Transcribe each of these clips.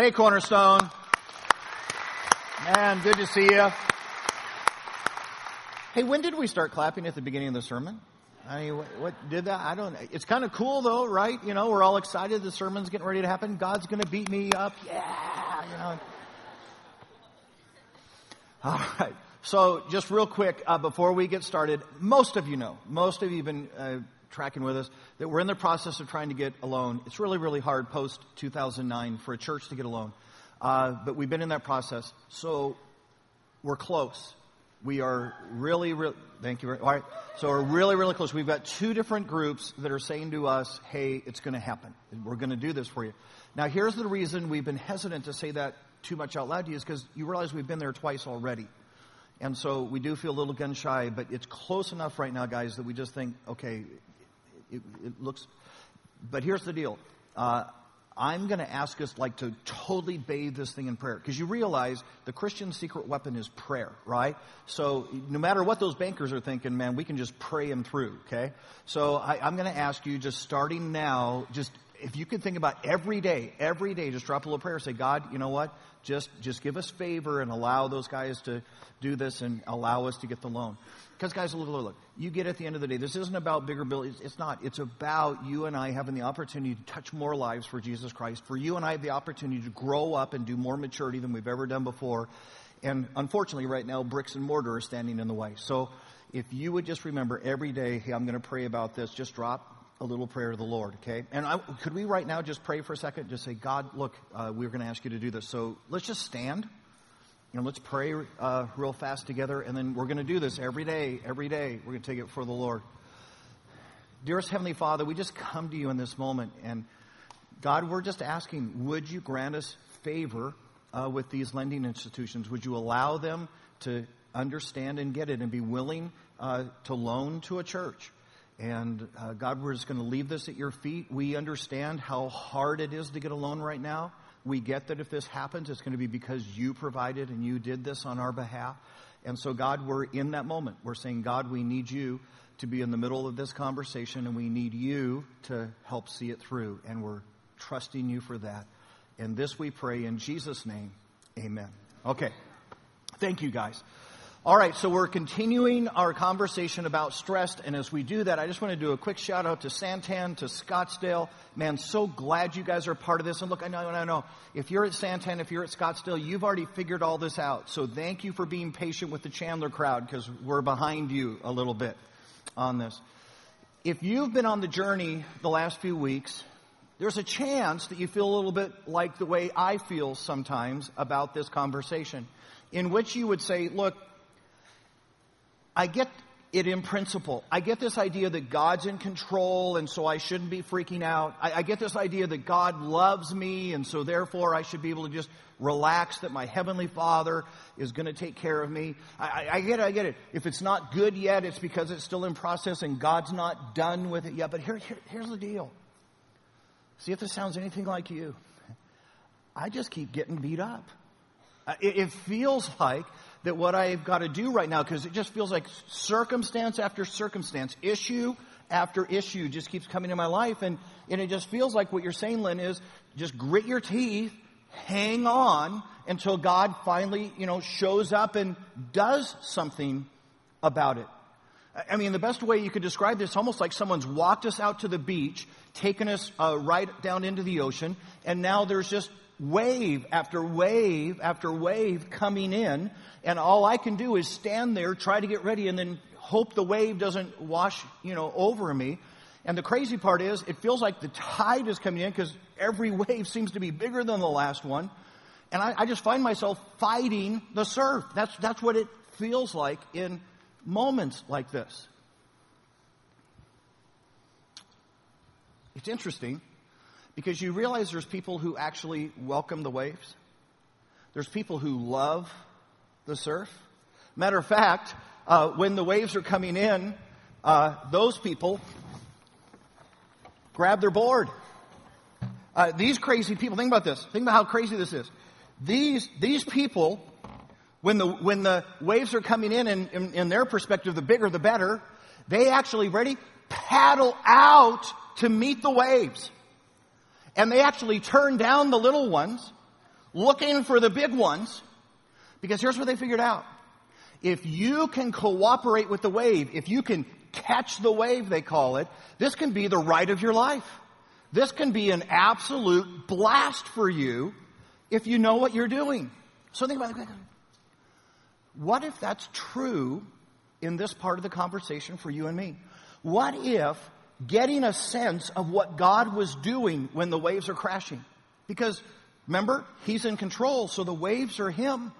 Hey, Cornerstone. Man, good to see you. Hey, when did we start clapping at the beginning of the sermon? I mean, what, what did that? I don't. It's kind of cool though, right? You know, we're all excited. The sermon's getting ready to happen. God's going to beat me up. Yeah, you know. All right. So, just real quick uh, before we get started, most of you know, most of you have been uh, tracking with us, that we're in the process of trying to get a loan. It's really, really hard post 2009 for a church to get a loan. Uh, but we've been in that process. So we're close. We are really, really, thank you very, all right. So we're really, really close. We've got two different groups that are saying to us, hey, it's going to happen. We're going to do this for you. Now, here's the reason we've been hesitant to say that too much out loud to you is because you realize we've been there twice already. And so we do feel a little gun shy, but it's close enough right now, guys, that we just think, okay, it, it looks. But here's the deal. Uh, I'm going to ask us like to totally bathe this thing in prayer because you realize the Christian secret weapon is prayer, right? So no matter what those bankers are thinking, man, we can just pray them through. Okay. So I, I'm going to ask you just starting now, just if you can think about every day, every day, just drop a little prayer. Say, God, you know what? Just just give us favor and allow those guys to do this and allow us to get the loan. Because, guys, look, look, look. You get at the end of the day, this isn't about bigger bills. It's not. It's about you and I having the opportunity to touch more lives for Jesus Christ. For you and I have the opportunity to grow up and do more maturity than we've ever done before. And unfortunately, right now, bricks and mortar are standing in the way. So if you would just remember every day, hey, I'm going to pray about this, just drop a little prayer to the Lord, okay? And I, could we right now just pray for a second? Just say, God, look, uh, we're going to ask you to do this. So let's just stand. and let's pray uh, real fast together, and then we're going to do this every day, every day. We're going to take it for the Lord. Dearest Heavenly Father, we just come to you in this moment, and God, we're just asking, would you grant us favor uh, with these lending institutions? Would you allow them to understand and get it and be willing uh, to loan to a church? And uh, God, we're just going to leave this at your feet. We understand how hard it is to get a loan right now. We get that if this happens, it's going to be because you provided and you did this on our behalf. And so, God, we're in that moment. We're saying, God, we need you to be in the middle of this conversation and we need you to help see it through. And we're trusting you for that. And this we pray in Jesus' name. Amen. Okay. Thank you, guys. All right, so we're continuing our conversation about stress, and as we do that, I just want to do a quick shout out to Santan, to Scottsdale. Man, so glad you guys are part of this. And look, I know, I know, if you're at Santan, if you're at Scottsdale, you've already figured all this out. So thank you for being patient with the Chandler crowd because we're behind you a little bit on this. If you've been on the journey the last few weeks, there's a chance that you feel a little bit like the way I feel sometimes about this conversation, in which you would say, look, I get it in principle. I get this idea that God's in control and so I shouldn't be freaking out. I, I, get this idea that God loves me and so therefore I should be able to just relax that my Heavenly Father is going to take care of me. I, I, I get it, I get it. If it's not good yet, it's because it's still in process and God's not done with it yet. But here, here here's the deal. See if this sounds anything like you. I just keep getting beat up. It, it feels like that what I've got to do right now, because it just feels like circumstance after circumstance, issue after issue just keeps coming in my life. And, and it just feels like what you're saying, Lynn, is just grit your teeth, hang on until God finally, you know, shows up and does something about it. I mean, the best way you could describe this, almost like someone's walked us out to the beach, taken us uh, right down into the ocean, and now there's just wave after wave after wave coming in, and all I can do is stand there, try to get ready, and then hope the wave doesn't wash, you know, over me. And the crazy part is, it feels like the tide is coming in because every wave seems to be bigger than the last one. And I, I just find myself fighting the surf. That's, that's what it feels like in moments like this. It's interesting because you realize there's people who actually welcome the waves. There's people who love the surf. Matter of fact, uh, when the waves are coming in, uh, those people grab their board. Uh, these crazy people, think about this. Think about how crazy this is. These, these people, when the, when the waves are coming in, and in, in their perspective, the bigger the better, they actually, ready, paddle out to meet the waves and they actually turn down the little ones looking for the big ones, because here's what they figured out. If you can cooperate with the wave, if you can catch the wave, they call it, this can be the ride of your life. This can be an absolute blast for you if you know what you're doing. So think about it. What if that's true in this part of the conversation for you and me? What if getting a sense of what God was doing when the waves are crashing? Because remember, He's in control, so the waves are Him.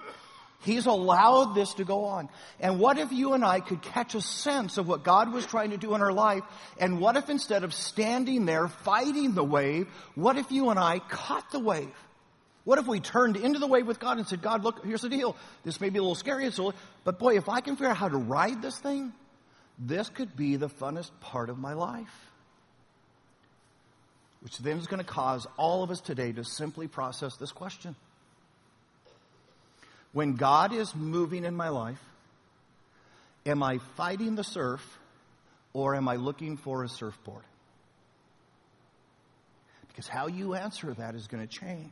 He's allowed this to go on. And what if you and I could catch a sense of what God was trying to do in our life? And what if instead of standing there fighting the wave, what if you and I caught the wave? What if we turned into the wave with God and said, God, look, here's the deal. This may be a little scary, but boy, if I can figure out how to ride this thing, this could be the funnest part of my life. Which then is going to cause all of us today to simply process this question. When God is moving in my life, am I fighting the surf or am I looking for a surfboard? Because how you answer that is going to change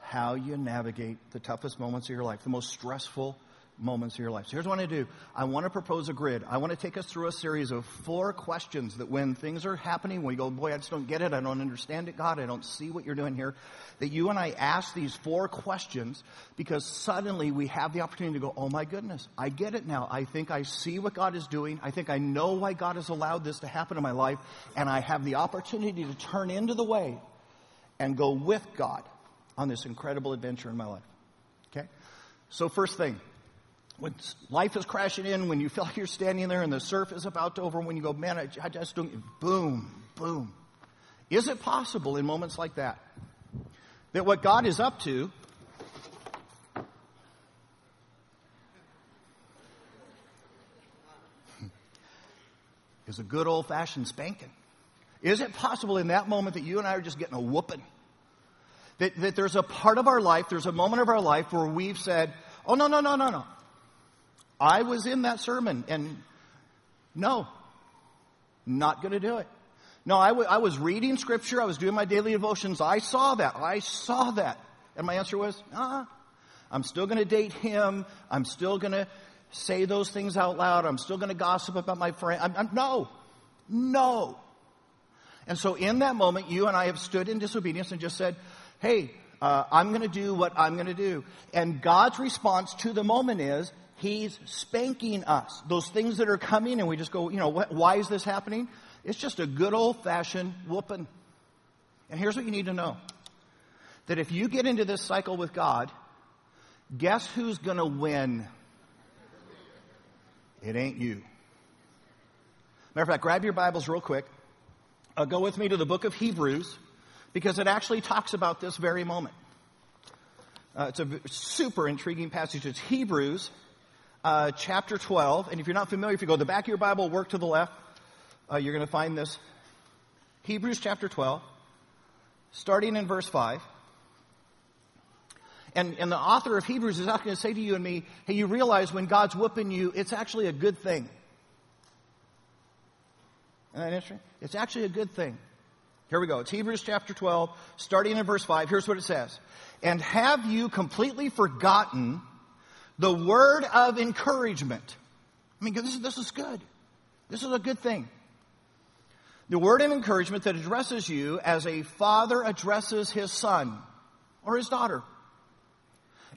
how you navigate the toughest moments of your life, the most stressful moments of your life. So here's what I want to do. I want to propose a grid. I want to take us through a series of four questions that when things are happening, when we go, boy, I just don't get it. I don't understand it, God. I don't see what you're doing here. That you and I ask these four questions because suddenly we have the opportunity to go, oh my goodness, I get it now. I think I see what God is doing. I think I know why God has allowed this to happen in my life. And I have the opportunity to turn into the way and go with God on this incredible adventure in my life. Okay? So first thing, when life is crashing in, when you feel like you're standing there and the surf is about to over, when you go, man, I, I just don't, boom, boom. Is it possible in moments like that that what God is up to is a good old fashioned spanking? Is it possible in that moment that you and I are just getting a whooping? That, that there's a part of our life, there's a moment of our life where we've said, oh, no, no, no, no, no. I was in that sermon and no, not going to do it. No, I, w- I was reading scripture. I was doing my daily devotions. I saw that. I saw that. And my answer was, uh I'm still going to date him. I'm still going to say those things out loud. I'm still going to gossip about my friend. I'm, I'm, no, no. And so in that moment, you and I have stood in disobedience and just said, hey, uh, I'm going to do what I'm going to do. And God's response to the moment is, He's spanking us. Those things that are coming, and we just go, you know, why is this happening? It's just a good old fashioned whooping. And here's what you need to know that if you get into this cycle with God, guess who's going to win? It ain't you. Matter of fact, grab your Bibles real quick. Uh, go with me to the book of Hebrews because it actually talks about this very moment. Uh, it's a super intriguing passage. It's Hebrews uh, chapter 12. And if you're not familiar, if you go to the back of your Bible, work to the left, uh, you're going to find this. Hebrews chapter 12, starting in verse 5. And, and the author of Hebrews is not going to say to you and me, hey, you realize when God's whooping you, it's actually a good thing. Isn't that interesting? It's actually a good thing. Here we go. It's Hebrews chapter 12, starting in verse 5. Here's what it says. And have you completely forgotten the word of encouragement. I mean, this is, this is good. This is a good thing. The word of encouragement that addresses you as a father addresses his son or his daughter.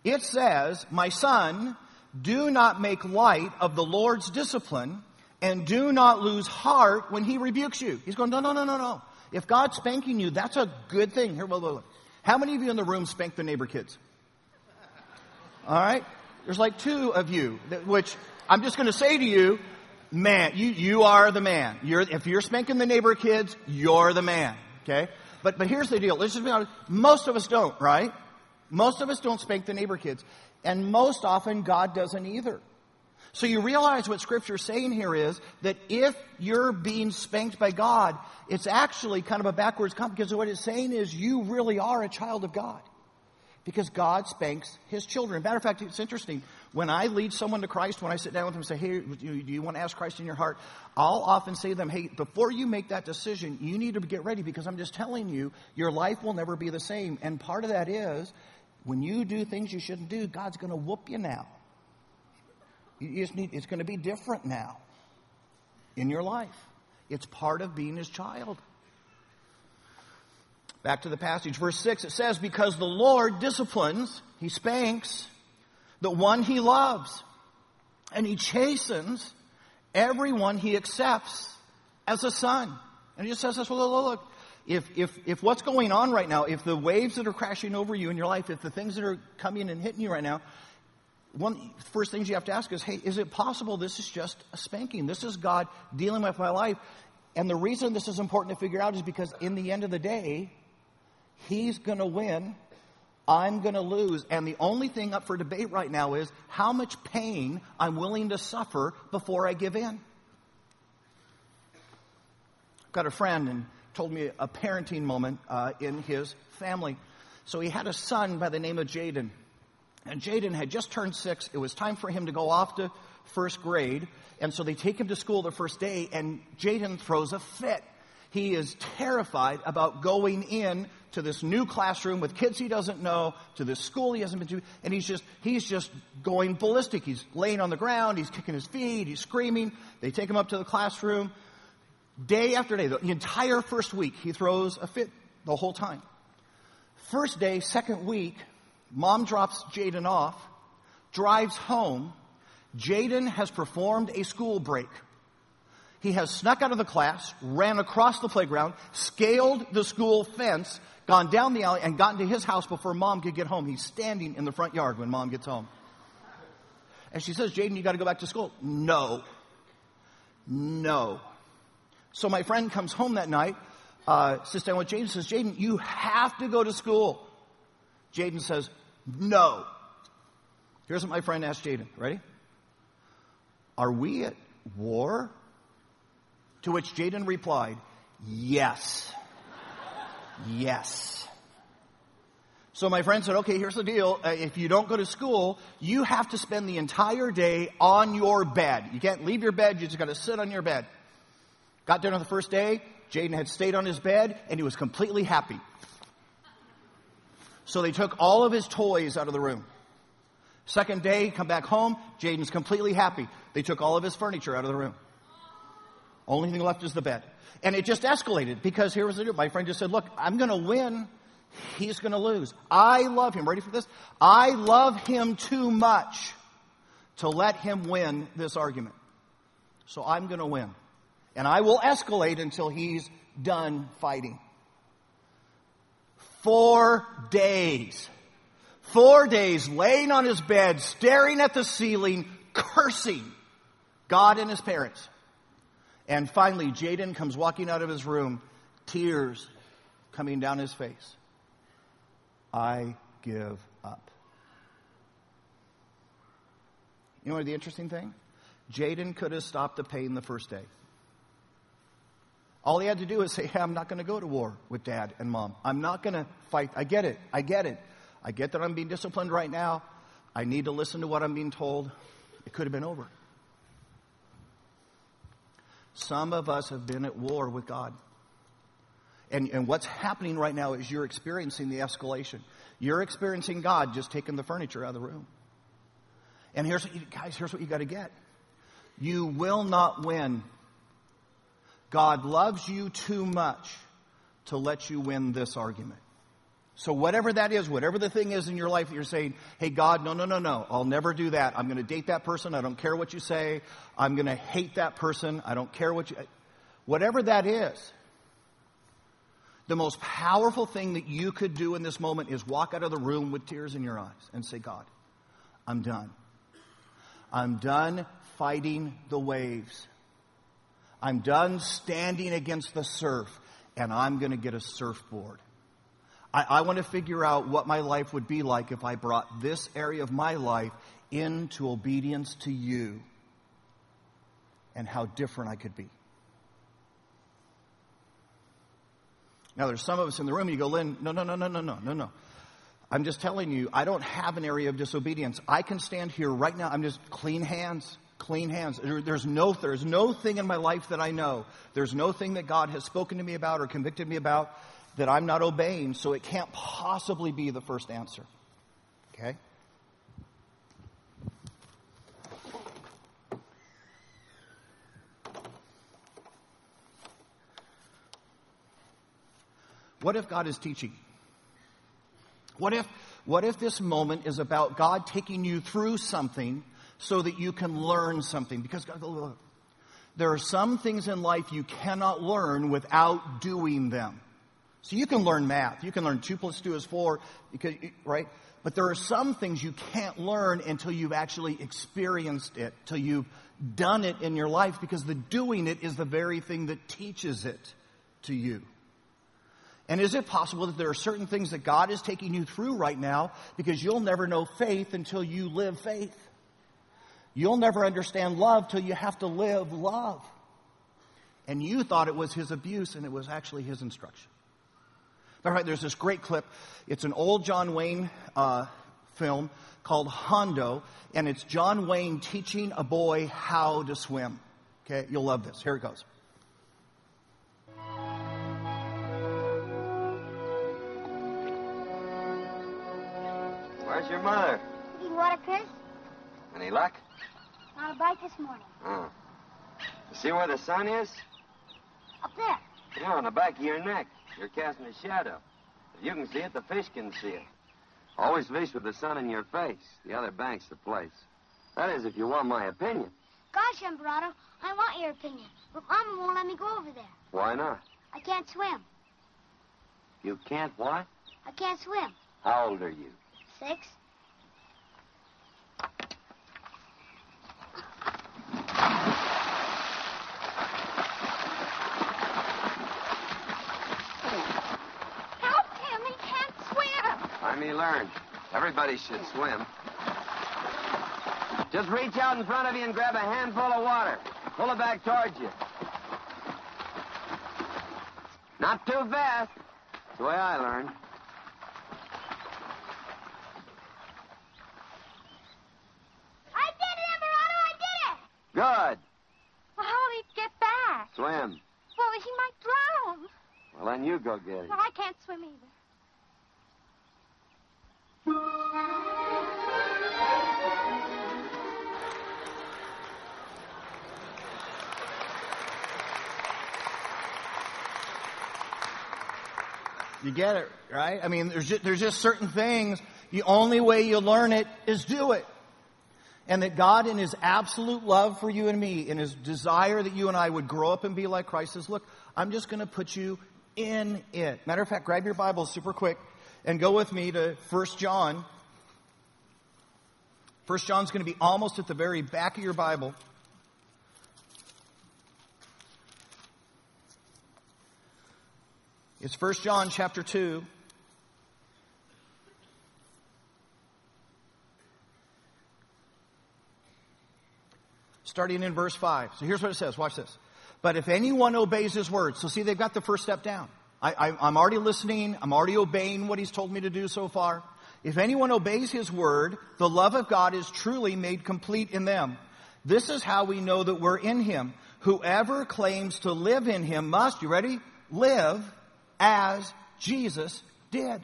It says, My son, do not make light of the Lord's discipline and do not lose heart when he rebukes you. He's going, No, no, no, no, no. If God's spanking you, that's a good thing. Here, wait, wait, wait. How many of you in the room spank the neighbor kids? All right. There's like two of you, which I'm just going to say to you, man, you, you are the man. You're, if you're spanking the neighbor kids, you're the man. Okay? But, but here's the deal. Let's just be honest. Most of us don't, right? Most of us don't spank the neighbor kids. And most often God doesn't either. So you realize what scripture's saying here is that if you're being spanked by God, it's actually kind of a backwards comment because what it's saying is you really are a child of God because God spanks his children. Matter of fact, it's interesting. When I lead someone to Christ, when I sit down with them and say, hey, do you want to ask Christ in your heart? I'll often say to them, hey, before you make that decision, you need to get ready because I'm just telling you, your life will never be the same. And part of that is, when you do things you shouldn't do, God's going to whoop you now. You just need, it's going to be different now in your life. It's part of being his child. Back to the passage, verse 6, it says, Because the Lord disciplines, he spanks, the one he loves, and he chastens everyone he accepts as a son. And he just says this, look, look, look. If, if, if what's going on right now, if the waves that are crashing over you in your life, if the things that are coming and hitting you right now, one first things you have to ask is, hey, is it possible this is just a spanking? This is God dealing with my life. And the reason this is important to figure out is because in the end of the day, He's going to win. I'm going to lose. And the only thing up for debate right now is how much pain I'm willing to suffer before I give in. I've got a friend and told me a parenting moment uh, in his family. So he had a son by the name of Jaden. And Jaden had just turned six. It was time for him to go off to first grade. And so they take him to school the first day, and Jaden throws a fit. He is terrified about going in to this new classroom with kids he doesn't know, to this school he hasn't been to, and he's just, he's just going ballistic. He's laying on the ground, he's kicking his feet, he's screaming. They take him up to the classroom. Day after day, the entire first week, he throws a fit the whole time. First day, second week, mom drops Jaden off, drives home. Jaden has performed a school break. He has snuck out of the class, ran across the playground, scaled the school fence, gone down the alley, and gotten to his house before mom could get home. He's standing in the front yard when mom gets home. And she says, Jaden, you got to go back to school. No. No. So my friend comes home that night, uh, sits down with Jaden, says, Jaden, you have to go to school. Jaden says, no. Here's what my friend asked Jaden. Ready? Are we at war? To which Jaden replied, Yes. yes. So my friend said, okay, here's the deal. Uh, if you don't go to school, you have to spend the entire day on your bed. You can't leave your bed, you just gotta sit on your bed. Got there on the first day, Jaden had stayed on his bed, and he was completely happy. So they took all of his toys out of the room. Second day, come back home, Jaden's completely happy. They took all of his furniture out of the room. Only thing left is the bed. And it just escalated because here was the deal. My friend just said, look, I'm going to win. He's going to lose. I love him. Ready for this? I love him too much to let him win this argument. So I'm going to win. And I will escalate until he's done fighting. Four days. Four days laying on his bed, staring at the ceiling, cursing God and his parents. And finally, Jaden comes walking out of his room, tears coming down his face. I give up. You know the interesting thing? Jaden could have stopped the pain the first day. All he had to do is say, hey, I'm not going to go to war with dad and mom. I'm not going to fight. I get it. I get it. I get that I'm being disciplined right now. I need to listen to what I'm being told. It could have been over. Some of us have been at war with God. And, and what's happening right now is you're experiencing the escalation. You're experiencing God just taking the furniture out of the room. And here's what you, guys, here's what you got to get. You will not win. God loves you too much to let you win this argument. So whatever that is, whatever the thing is in your life that you're saying, hey God, no, no, no, no, I'll never do that. I'm going to date that person. I don't care what you say. I'm going to hate that person. I don't care what you, whatever that is. The most powerful thing that you could do in this moment is walk out of the room with tears in your eyes and say, God, I'm done. I'm done fighting the waves. I'm done standing against the surf and I'm going to get a surfboard. I, I want to figure out what my life would be like if I brought this area of my life into obedience to you and how different I could be. Now, there's some of us in the room, you go, Lynn, no, no, no, no, no, no, no, no. I'm just telling you, I don't have an area of disobedience. I can stand here right now. I'm just clean hands, clean hands. There's no, there's no thing in my life that I know. There's no thing that God has spoken to me about or convicted me about that I'm not obeying, so it can't possibly be the first answer. Okay? What if God is teaching? What if, what if this moment is about God taking you through something so that you can learn something? Because God, there are some things in life you cannot learn without doing them. So you can learn math. You can learn 2 plus 2 is 4, because, right? But there are some things you can't learn until you've actually experienced it, till you've done it in your life, because the doing it is the very thing that teaches it to you. And is it possible that there are certain things that God is taking you through right now because you'll never know faith until you live faith? You'll never understand love till you have to live love. And you thought it was his abuse and it was actually his instruction. All right, there's this great clip. It's an old John Wayne uh, film called Hondo, and it's John Wayne teaching a boy how to swim. Okay, you'll love this. Here it goes. Where's your mother? Eating water, Chris? Any luck? On a bike this morning. Oh. You see where the sun is? Up there. Yeah, on the back of your neck. You're casting a shadow. If you can see it, the fish can see it. Always fish with the sun in your face. The other bank's the place. That is, if you want my opinion. Gosh, Emperado, I want your opinion. But Mama won't let me go over there. Why not? I can't swim. You can't what? I can't swim. How old are you? Six. Help him. He can't swim. Let me learn. Everybody should swim. Just reach out in front of you and grab a handful of water. Pull it back towards you. Not too fast. That's the way I learned. I did it, Emperado. I did it. Good. Well, how will he get back? Swim. Well, he might drown. Well, then you go get it. Well, I can't swim either. You get it, right? I mean, there's just, there's just certain things. The only way you learn it is do it. And that God, in His absolute love for you and me, in His desire that you and I would grow up and be like Christ, says, look, I'm just going to put you in it. Matter of fact, grab your Bibles super quick and go with me to 1 John. 1 John's going to be almost at the very back of your Bible. It's 1 John chapter 2. Starting in verse 5. So here's what it says. Watch this. But if anyone obeys his word, so see, they've got the first step down. I, am already listening. I'm already obeying what he's told me to do so far. If anyone obeys his word, the love of God is truly made complete in them. This is how we know that we're in him. Whoever claims to live in him must, you ready? Live as Jesus did.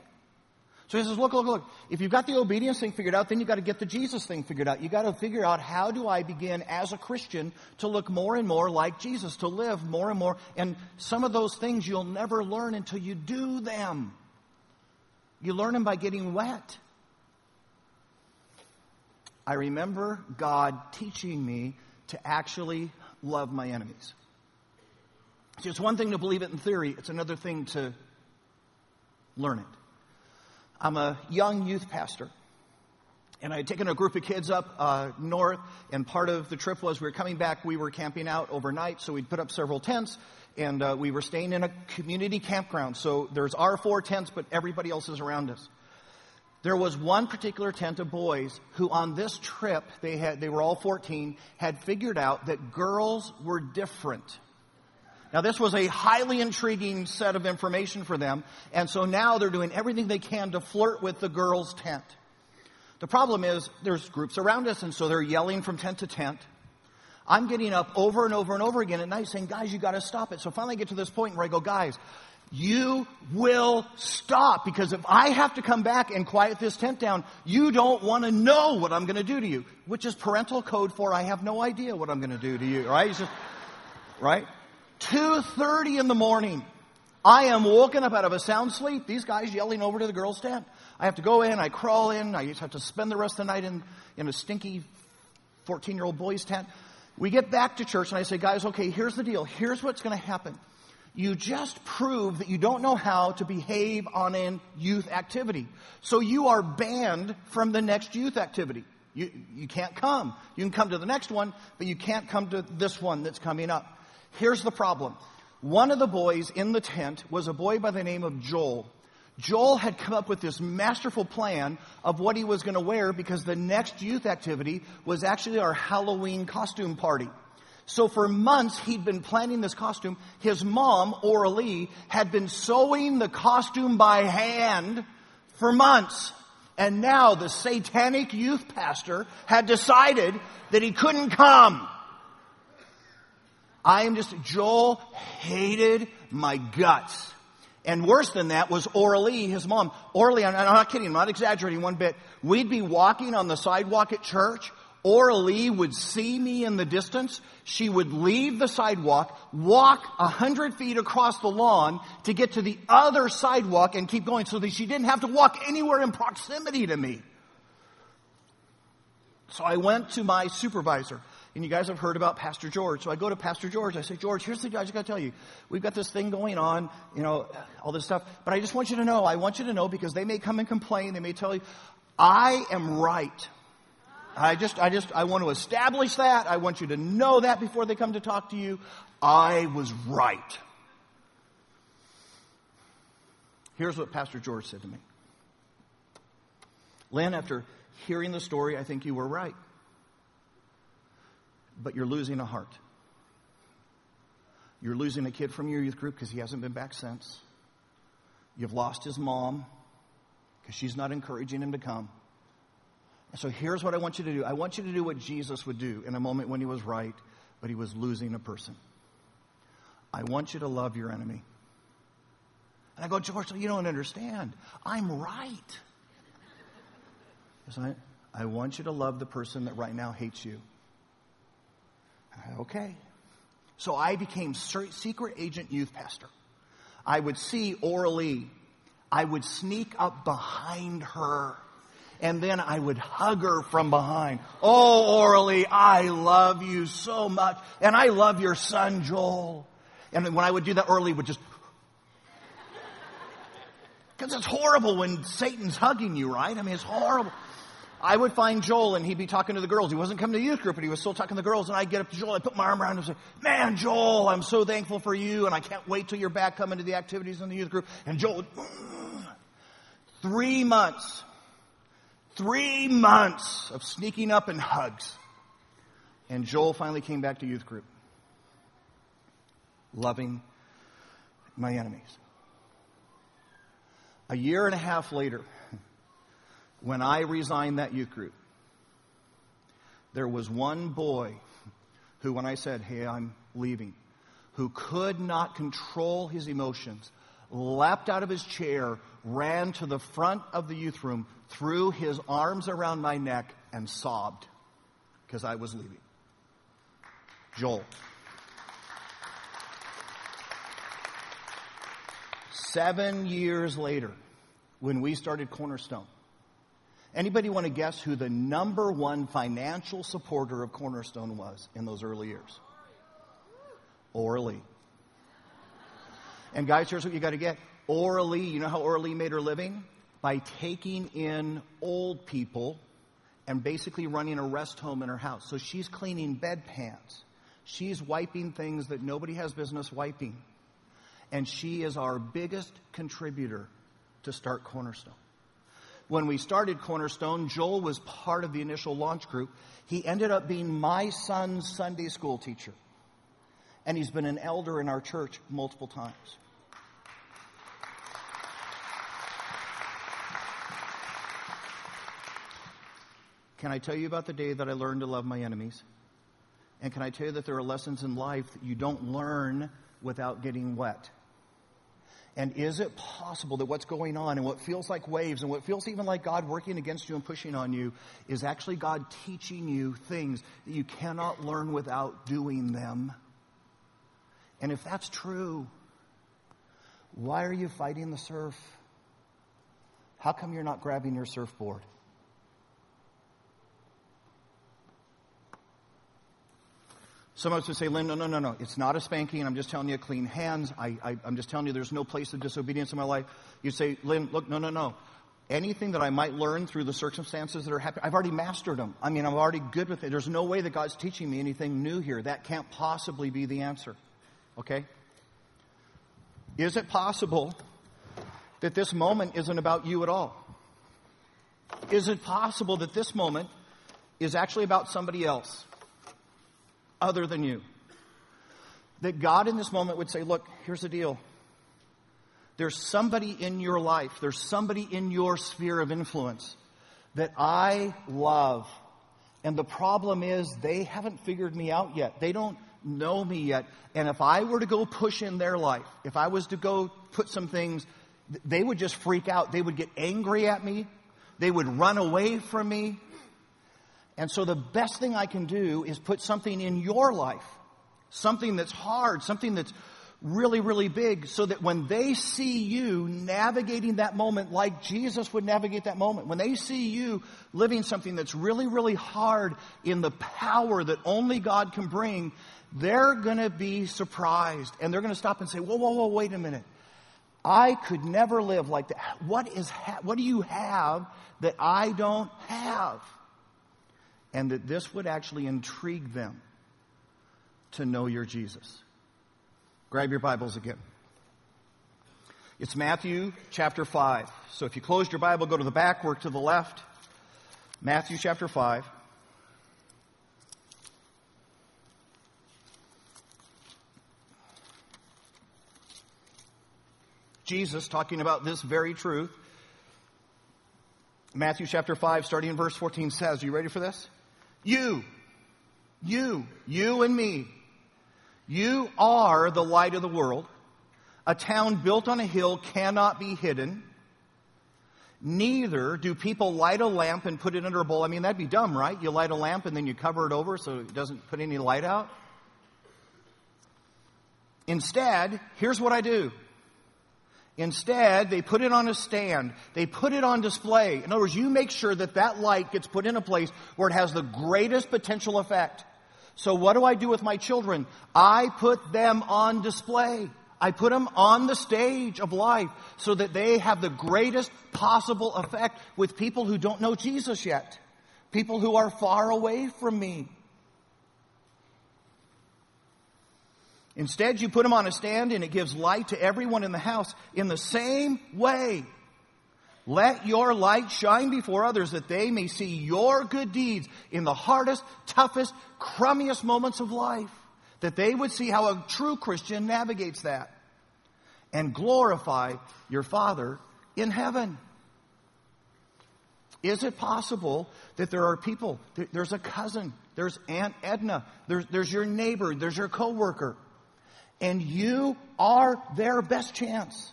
So he says, look, look, look. If you've got the obedience thing figured out, then you've got to get the Jesus thing figured out. You've got to figure out how do I begin as a Christian to look more and more like Jesus, to live more and more. And some of those things you'll never learn until you do them. You learn them by getting wet. I remember God teaching me to actually love my enemies. See, it's one thing to believe it in theory, it's another thing to learn it. I'm a young youth pastor. And I had taken a group of kids up uh, north, and part of the trip was we were coming back. We were camping out overnight, so we'd put up several tents, and uh, we were staying in a community campground. So there's our four tents, but everybody else is around us. There was one particular tent of boys who, on this trip, they had they were all 14, had figured out that girls were different. Now, this was a highly intriguing set of information for them, and so now they're doing everything they can to flirt with the girls' tent. The problem is there's groups around us, and so they're yelling from tent to tent. I'm getting up over and over and over again at night saying, guys, you got to stop it. So finally I get to this point where I go, guys, you will stop because if I have to come back and quiet this tent down, you don't want to know what I'm going to do to you, which is parental code for I have no idea what I'm going to do to you, right? Just, right? 2.30 in the morning. I am woken up out of a sound sleep. These guys yelling over to the girls' tent. I have to go in, I crawl in, I just have to spend the rest of the night in, in a stinky 14 year old boy's tent. We get back to church and I say, guys, okay, here's the deal. Here's what's going to happen. You just prove that you don't know how to behave on a youth activity. So you are banned from the next youth activity. You, you can't come. You can come to the next one, but you can't come to this one that's coming up. Here's the problem. One of the boys in the tent was a boy by the name of Joel. Joel had come up with this masterful plan of what he was going to wear because the next youth activity was actually our Halloween costume party. So for months, he'd been planning this costume. His mom, Oralee, had been sewing the costume by hand for months. And now the satanic youth pastor had decided that he couldn't come. I am just, Joel hated my guts. And worse than that was Oralee, his mom. Oralee, I'm not kidding, I'm not exaggerating one bit. We'd be walking on the sidewalk at church. Oralee would see me in the distance. She would leave the sidewalk, walk a hundred feet across the lawn to get to the other sidewalk and keep going so that she didn't have to walk anywhere in proximity to me. So I went to my supervisor. And you guys have heard about Pastor George. So I go to Pastor George. I say, George, here's the guy I just got to tell you. We've got this thing going on, you know, all this stuff. But I just want you to know, I want you to know because they may come and complain. They may tell you, I am right. I just, I just, I want to establish that. I want you to know that before they come to talk to you. I was right. Here's what Pastor George said to me. Lynn, after hearing the story, I think you were right but you're losing a heart. You're losing a kid from your youth group because he hasn't been back since. You've lost his mom because she's not encouraging him to come. And so here's what I want you to do I want you to do what Jesus would do in a moment when he was right, but he was losing a person. I want you to love your enemy. And I go, George, you don't understand. I'm right. I, I want you to love the person that right now hates you. Uh, okay. So I became secret agent youth pastor. I would see Oralee. I would sneak up behind her. And then I would hug her from behind. Oh, Oralee, I love you so much. And I love your son, Joel. And when I would do that, Oralee would just, because it's horrible when Satan's hugging you, right? I mean, it's horrible. I would find Joel and he'd be talking to the girls. He wasn't coming to youth group, but he was still talking to the girls. And I'd get up to Joel, I'd put my arm around him and say, Man, Joel, I'm so thankful for you. And I can't wait till you're back coming to the activities in the youth group. And Joel would, mm. three months, three months of sneaking up and hugs. And Joel finally came back to youth group, loving my enemies. A year and a half later, when I resigned that youth group, there was one boy who, when I said, Hey, I'm leaving, who could not control his emotions, leapt out of his chair, ran to the front of the youth room, threw his arms around my neck, and sobbed because I was leaving. Joel. Seven years later, when we started Cornerstone, Anybody want to guess who the number one financial supporter of Cornerstone was in those early years? Oralee. And guys, here's what you got to get. Oralee, you know how Oralee made her living? By taking in old people and basically running a rest home in her house. So she's cleaning bedpans. She's wiping things that nobody has business wiping. And she is our biggest contributor to start Cornerstone when we started Cornerstone, Joel was part of the initial launch group. He ended up being my son's Sunday school teacher. And he's been an elder in our church multiple times. Can I tell you about the day that I learned to love my enemies? And can I tell you that there are lessons in life that you don't learn without getting wet? And is it possible that what's going on and what feels like waves and what feels even like God working against you and pushing on you is actually God teaching you things that you cannot learn without doing them? And if that's true, why are you fighting the surf? How come you're not grabbing your surfboard? Some of us would say, Lynn, no, no, no, no. It's not a spanking. I'm just telling you, clean hands. I, I, I'm just telling you, there's no place of disobedience in my life. You say, Lynn, look, no, no, no. Anything that I might learn through the circumstances that are happening, I've already mastered them. I mean, I'm already good with it. There's no way that God's teaching me anything new here. That can't possibly be the answer. Okay? Is it possible that this moment isn't about you at all? Is it possible that this moment is actually about somebody else? Other than you. That God in this moment would say, Look, here's the deal. There's somebody in your life, there's somebody in your sphere of influence that I love. And the problem is, they haven't figured me out yet. They don't know me yet. And if I were to go push in their life, if I was to go put some things, they would just freak out. They would get angry at me. They would run away from me. And so the best thing I can do is put something in your life, something that's hard, something that's really, really big, so that when they see you navigating that moment like Jesus would navigate that moment, when they see you living something that's really, really hard in the power that only God can bring, they're going to be surprised and they're going to stop and say, whoa, whoa, whoa, wait a minute. I could never live like that. What is, ha- what do you have that I don't have? And that this would actually intrigue them to know your Jesus. Grab your Bibles again. It's Matthew chapter 5. So if you closed your Bible, go to the back, work to the left. Matthew chapter 5. Jesus talking about this very truth. Matthew chapter 5, starting in verse 14, says, Are you ready for this? You, you, you and me. You are the light of the world. A town built on a hill cannot be hidden. Neither do people light a lamp and put it under a bowl. I mean, that'd be dumb, right? You light a lamp and then you cover it over so it doesn't put any light out. Instead, here's what I do. Instead, they put it on a stand. They put it on display. In other words, you make sure that that light gets put in a place where it has the greatest potential effect. So what do I do with my children? I put them on display. I put them on the stage of life so that they have the greatest possible effect with people who don't know Jesus yet. People who are far away from me. Instead, you put them on a stand and it gives light to everyone in the house. In the same way, let your light shine before others that they may see your good deeds in the hardest, toughest, crummiest moments of life. That they would see how a true Christian navigates that and glorify your Father in heaven. Is it possible that there are people, there's a cousin, there's Aunt Edna, there's, there's your neighbor, there's your coworker, and you are their best chance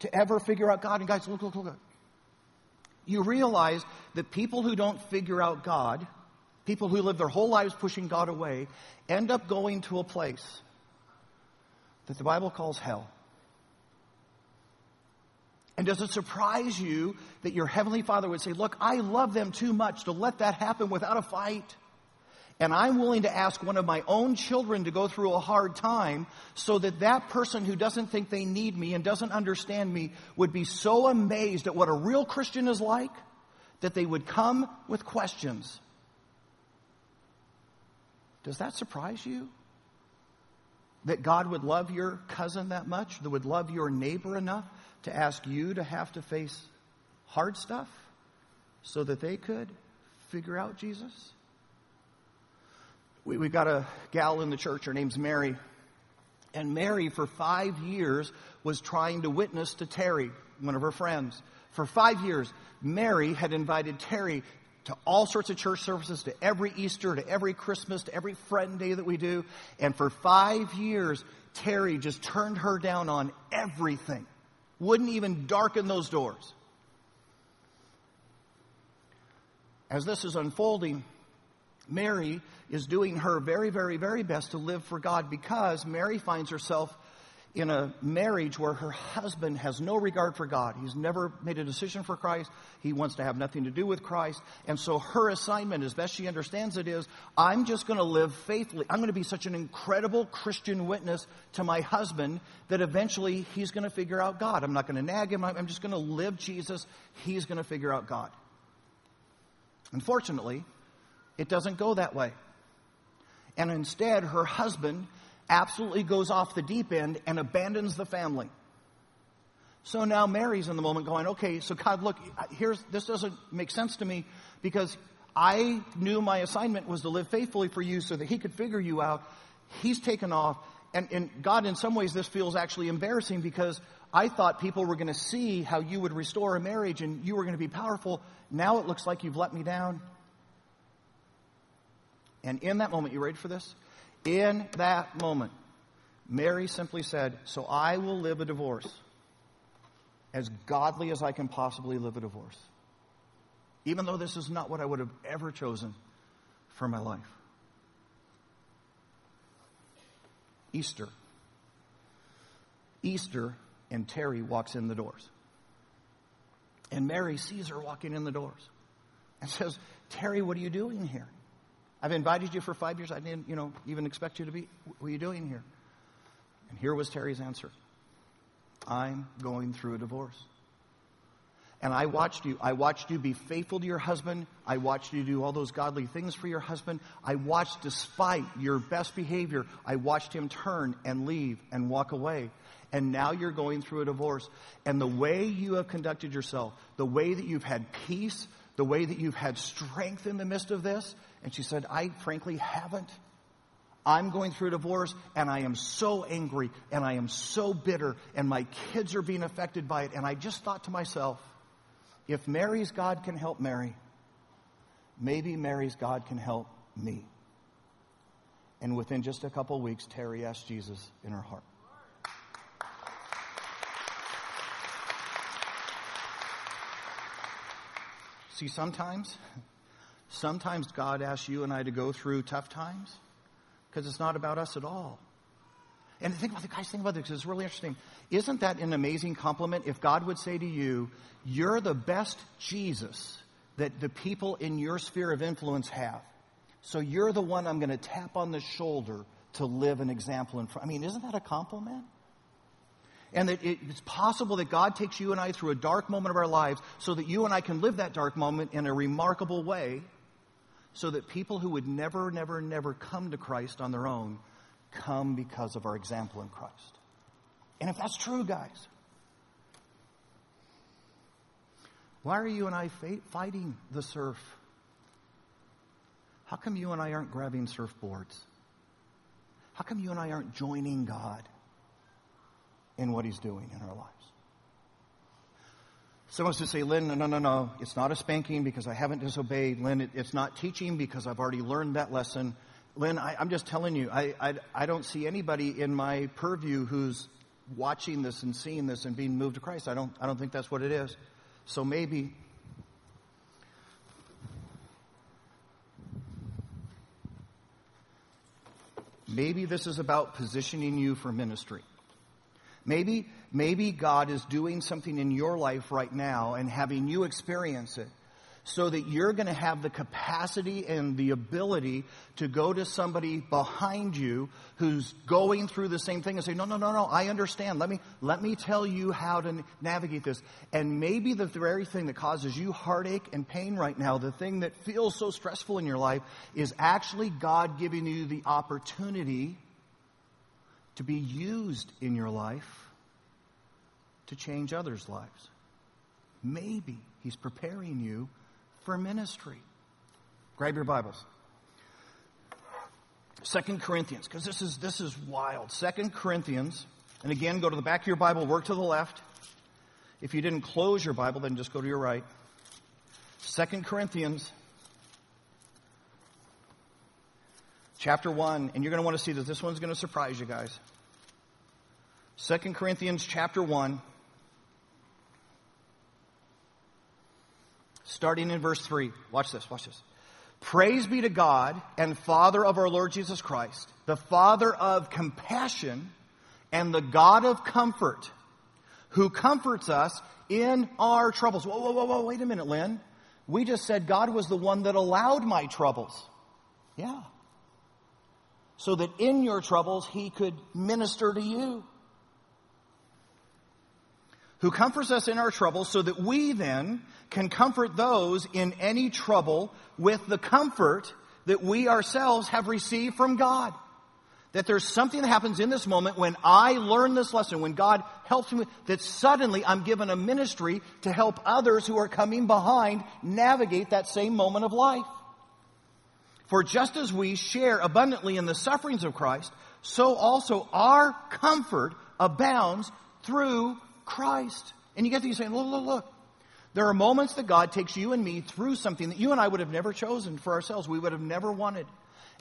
to ever figure out God. And guys, look, look, look. Look. You realize that people who don't figure out God, people who live their whole lives pushing God away, end up going to a place that the Bible calls hell. And does it surprise you that your Heavenly Father would say, Look, I love them too much to let that happen without a fight? And I'm willing to ask one of my own children to go through a hard time so that that person who doesn't think they need me and doesn't understand me would be so amazed at what a real Christian is like that they would come with questions. Does that surprise you? That God would love your cousin that much, that would love your neighbor enough to ask you to have to face hard stuff so that they could figure out Jesus? We, we've got a gal in the church. Her name's Mary. And Mary, for five years, was trying to witness to Terry, one of her friends. For five years, Mary had invited Terry to all sorts of church services, to every Easter, to every Christmas, to every friend day that we do. And for five years, Terry just turned her down on everything. wouldn't even darken those doors. As this is unfolding, Mary is doing her very, very, very best to live for God because Mary finds herself in a marriage where her husband has no regard for God. He's never made a decision for Christ. He wants to have nothing to do with Christ. And so her assignment, as best she understands it, is I'm just going to live faithfully. I'm going to be such an incredible Christian witness to my husband that eventually he's going to figure out God. I'm not going to nag him. I'm just going to live Jesus. He's going to figure out God. Unfortunately, it doesn't go that way. And instead, her husband absolutely goes off the deep end and abandons the family. So now Mary's in the moment going, okay, so God, look, here's, this doesn't make sense to me because I knew my assignment was to live faithfully for you so that he could figure you out. He's taken off. And, and God, in some ways, this feels actually embarrassing because I thought people were going to see how you would restore a marriage and you were going to be powerful. Now it looks like you've let me down. And in that moment, you ready for this? In that moment, Mary simply said, So I will live a divorce as godly as I can possibly live a divorce. Even though this is not what I would have ever chosen for my life. Easter. Easter, and Terry walks in the doors. And Mary sees her walking in the doors and says, Terry, what are you doing here? I've invited you for five years. I didn't, you know, even expect you to be. What are you doing here? And here was Terry's answer. I'm going through a divorce. And I watched you. I watched you be faithful to your husband. I watched you do all those godly things for your husband. I watched, despite your best behavior, I watched him turn and leave and walk away. And now you're going through a divorce. And the way you have conducted yourself, the way that you've had peace, the way that you've had strength in the midst of this, and she said, I frankly haven't. I'm going through divorce and I am so angry and I am so bitter and my kids are being affected by it. And I just thought to myself, if Mary's God can help Mary, maybe Mary's God can help me. And within just a couple weeks, Terry asked Jesus in her heart. See, sometimes Sometimes God asks you and I to go through tough times because it's not about us at all. And think about the guys, think about this, it's really interesting. Isn't that an amazing compliment if God would say to you, You're the best Jesus that the people in your sphere of influence have. So you're the one I'm going to tap on the shoulder to live an example in front. I mean, isn't that a compliment? And that it's possible that God takes you and I through a dark moment of our lives so that you and I can live that dark moment in a remarkable way so that people who would never, never, never come to Christ on their own come because of our example in Christ. And if that's true, guys, why are you and I fighting the surf? How come you and I aren't grabbing surfboards? How come you and I aren't joining God in what He's doing in our lives? Someone to say, Lynn, no, no, no, no, it's not a spanking because I haven't disobeyed. Lynn, it, it's not teaching because I've already learned that lesson. Lynn, I, am just telling you, I, I, I don't see anybody in my purview who's watching this and seeing this and being moved to Christ. I don't, I don't think that's what it is. So maybe Maybe this is about positioning you for ministry. Maybe, maybe God is doing something in your life right now and having you experience it so that you're going to have the capacity and the ability to go to somebody behind you who's going through the same thing and say, no, no, no, no, I understand. Let me, let me tell you how to navigate this. And maybe the very thing that causes you heartache and pain right now, the thing that feels so stressful in your life is actually God giving you the opportunity to be used in your life to change others' lives. Maybe He's preparing you for ministry. Grab your Bibles. Second Corinthians, because this is this is wild. Second Corinthians, and again, go to the back of your Bible, work to the left. If you didn't close your Bible, then just go to your right. Second Corinthians chapter 1, and you're going to want to see that this one's going to surprise you guys. 2 Corinthians chapter 1, starting in verse 3. Watch this, watch this. Praise be to God and Father of our Lord Jesus Christ, the Father of compassion and the God of comfort, who comforts us in our troubles. Whoa, whoa, whoa, whoa, wait a minute, Lynn. We just said God was the one that allowed my troubles. Yeah. So that in your troubles, He could minister to you. Who comforts us in our troubles so that we then can comfort those in any trouble with the comfort that we ourselves have received from God. That there's something that happens in this moment when I learn this lesson, when God helps me, that suddenly I'm given a ministry to help others who are coming behind navigate that same moment of life. For just as we share abundantly in the sufferings of Christ, so also our comfort abounds through Christ. And you get these saying, look, look, look. There are moments that God takes you and me through something that you and I would have never chosen for ourselves. We would have never wanted.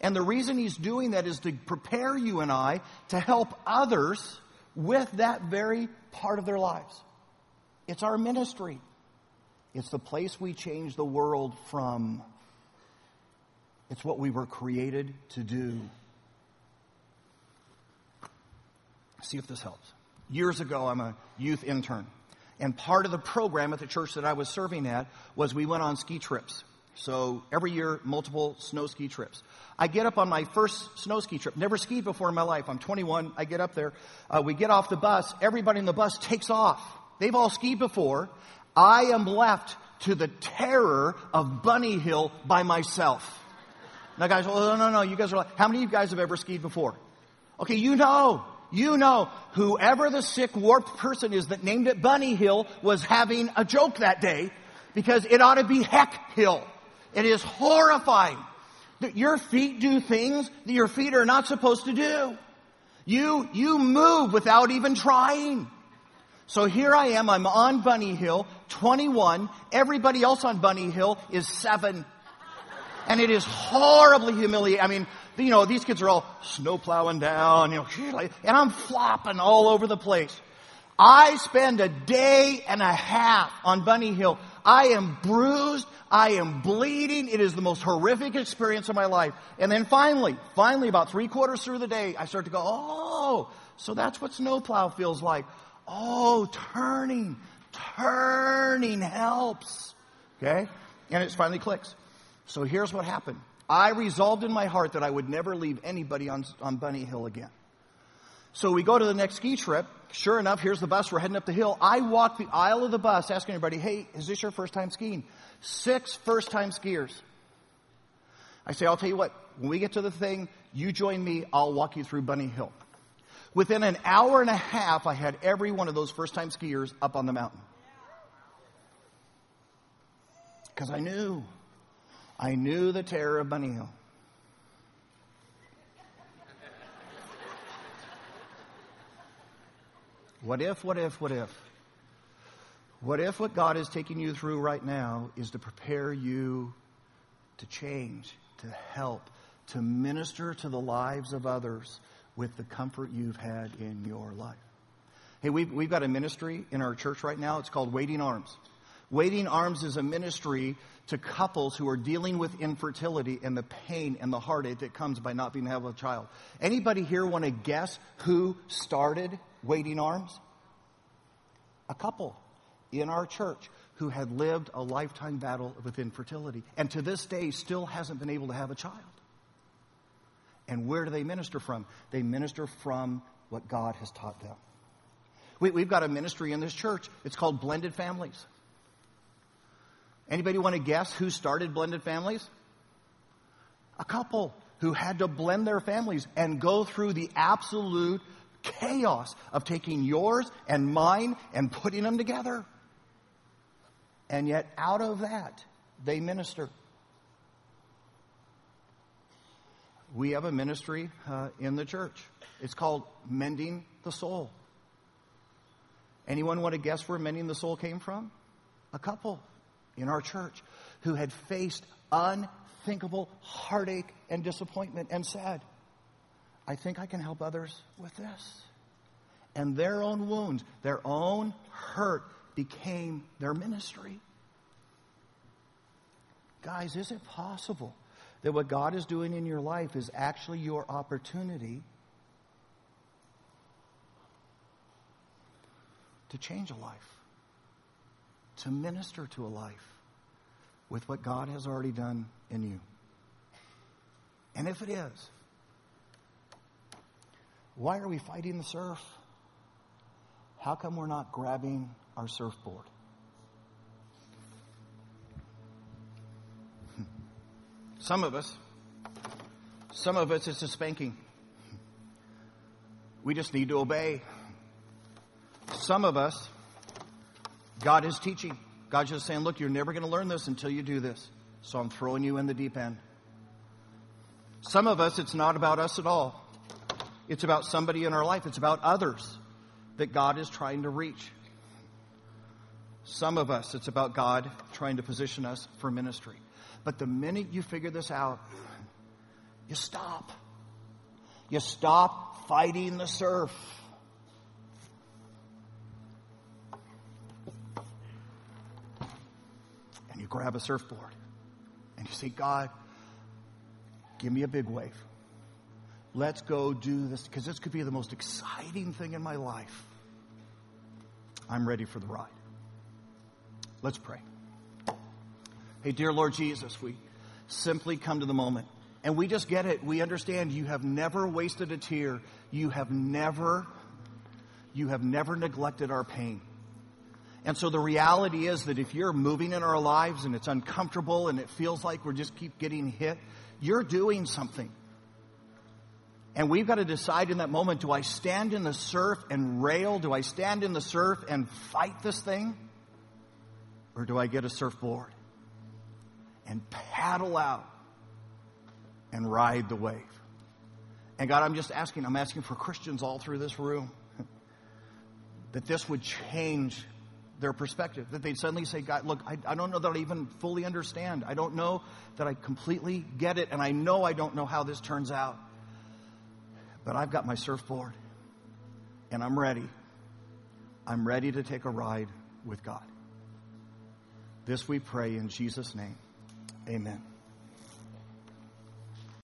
And the reason He's doing that is to prepare you and I to help others with that very part of their lives. It's our ministry. It's the place we change the world from. It's what we were created to do. See if this helps. Years ago, I'm a youth intern. And part of the program at the church that I was serving at was we went on ski trips. So every year, multiple snow ski trips. I get up on my first snow ski trip. Never skied before in my life. I'm 21. I get up there. Uh, we get off the bus. Everybody in the bus takes off. They've all skied before. I am left to the terror of Bunny Hill by myself. Now, guys, well, no, no, no. You guys are like, how many of you guys have ever skied before? Okay, you know. You know, whoever the sick, warped person is that named it Bunny Hill was having a joke that day because it ought to be Heck Hill. It is horrifying that your feet do things that your feet are not supposed to do. You, you move without even trying. So here I am, I'm on Bunny Hill, 21. Everybody else on Bunny Hill is seven. And it is horribly humiliating. I mean, you know, these kids are all snow plowing down, you know, and I'm flopping all over the place. I spend a day and a half on Bunny Hill. I am bruised. I am bleeding. It is the most horrific experience of my life. And then finally, finally, about three quarters through the day, I start to go, oh, so that's what snowplow feels like. Oh, turning, turning helps. Okay? And it finally clicks. So here's what happened. I resolved in my heart that I would never leave anybody on, on Bunny Hill again. So we go to the next ski trip. Sure enough, here's the bus. We're heading up the hill. I walk the aisle of the bus asking everybody, hey, is this your first time skiing? Six first time skiers. I say, I'll tell you what, when we get to the thing, you join me, I'll walk you through Bunny Hill. Within an hour and a half, I had every one of those first time skiers up on the mountain. Because I knew. I knew the terror of Bunny Hill. What if, what if, what if? What if what God is taking you through right now is to prepare you to change, to help, to minister to the lives of others with the comfort you've had in your life? Hey, we've, we've got a ministry in our church right now. It's called Waiting Arms. Waiting Arms is a ministry to couples who are dealing with infertility and the pain and the heartache that comes by not being able to have a child. Anybody here want to guess who started Waiting Arms? A couple in our church who had lived a lifetime battle with infertility and to this day still hasn't been able to have a child. And where do they minister from? They minister from what God has taught them. We, have got a ministry in this church. It's called Blended Families. Anybody want to guess who started blended families? A couple who had to blend their families and go through the absolute chaos of taking yours and mine and putting them together. And yet, out of that, they minister. We have a ministry uh, in the church. It's called Mending the Soul. Anyone want to guess where Mending the Soul came from? A couple in our church who had faced unthinkable heartache and disappointment and said, I think I can help others with this. And their own wounds, their own hurt became their ministry. Guys, is it possible that what God is doing in your life is actually your opportunity to change a life, to minister to a life with what God has already done in you? And if it is, why are we fighting the surf? How come we're not grabbing our surfboard? Hmm. Some of us, some of us, it's a spanking. We just need to obey. Some of us, God is teaching. God's just saying, look, you're never going to learn this until you do this. So I'm throwing you in the deep end. Some of us, it's not about us at all. It's about somebody in our life. It's about others that God is trying to reach. Some of us, it's about God trying to position us for ministry. But the minute you figure this out, you stop. You stop fighting the surf. And you grab a surfboard and you say, God, give me a big wave. Let's go do this because this could be the most exciting thing in my life. I'm ready for the ride. Let's pray. Hey, dear Lord Jesus, we simply come to the moment. And we just get it. We understand you have never wasted a tear. You have never, you have never neglected our pain. And so the reality is that if you're moving in our lives and it's uncomfortable and it feels like we're just keep getting hit, you're doing something. And we've got to decide in that moment, do I stand in the surf and rail? Do I stand in the surf and fight this thing? Or do I get a surfboard? and paddle out and ride the wave. And God, I'm just asking, I'm asking for Christians all through this room that this would change their perspective. That they'd suddenly say, God, look, I, I, don't know that I even fully understand. I don't know that I completely get it. And I know I don't know how this turns out. But I've got my surfboard and I'm ready. I'm ready to take a ride with God. This we pray in Jesus' name. Amen.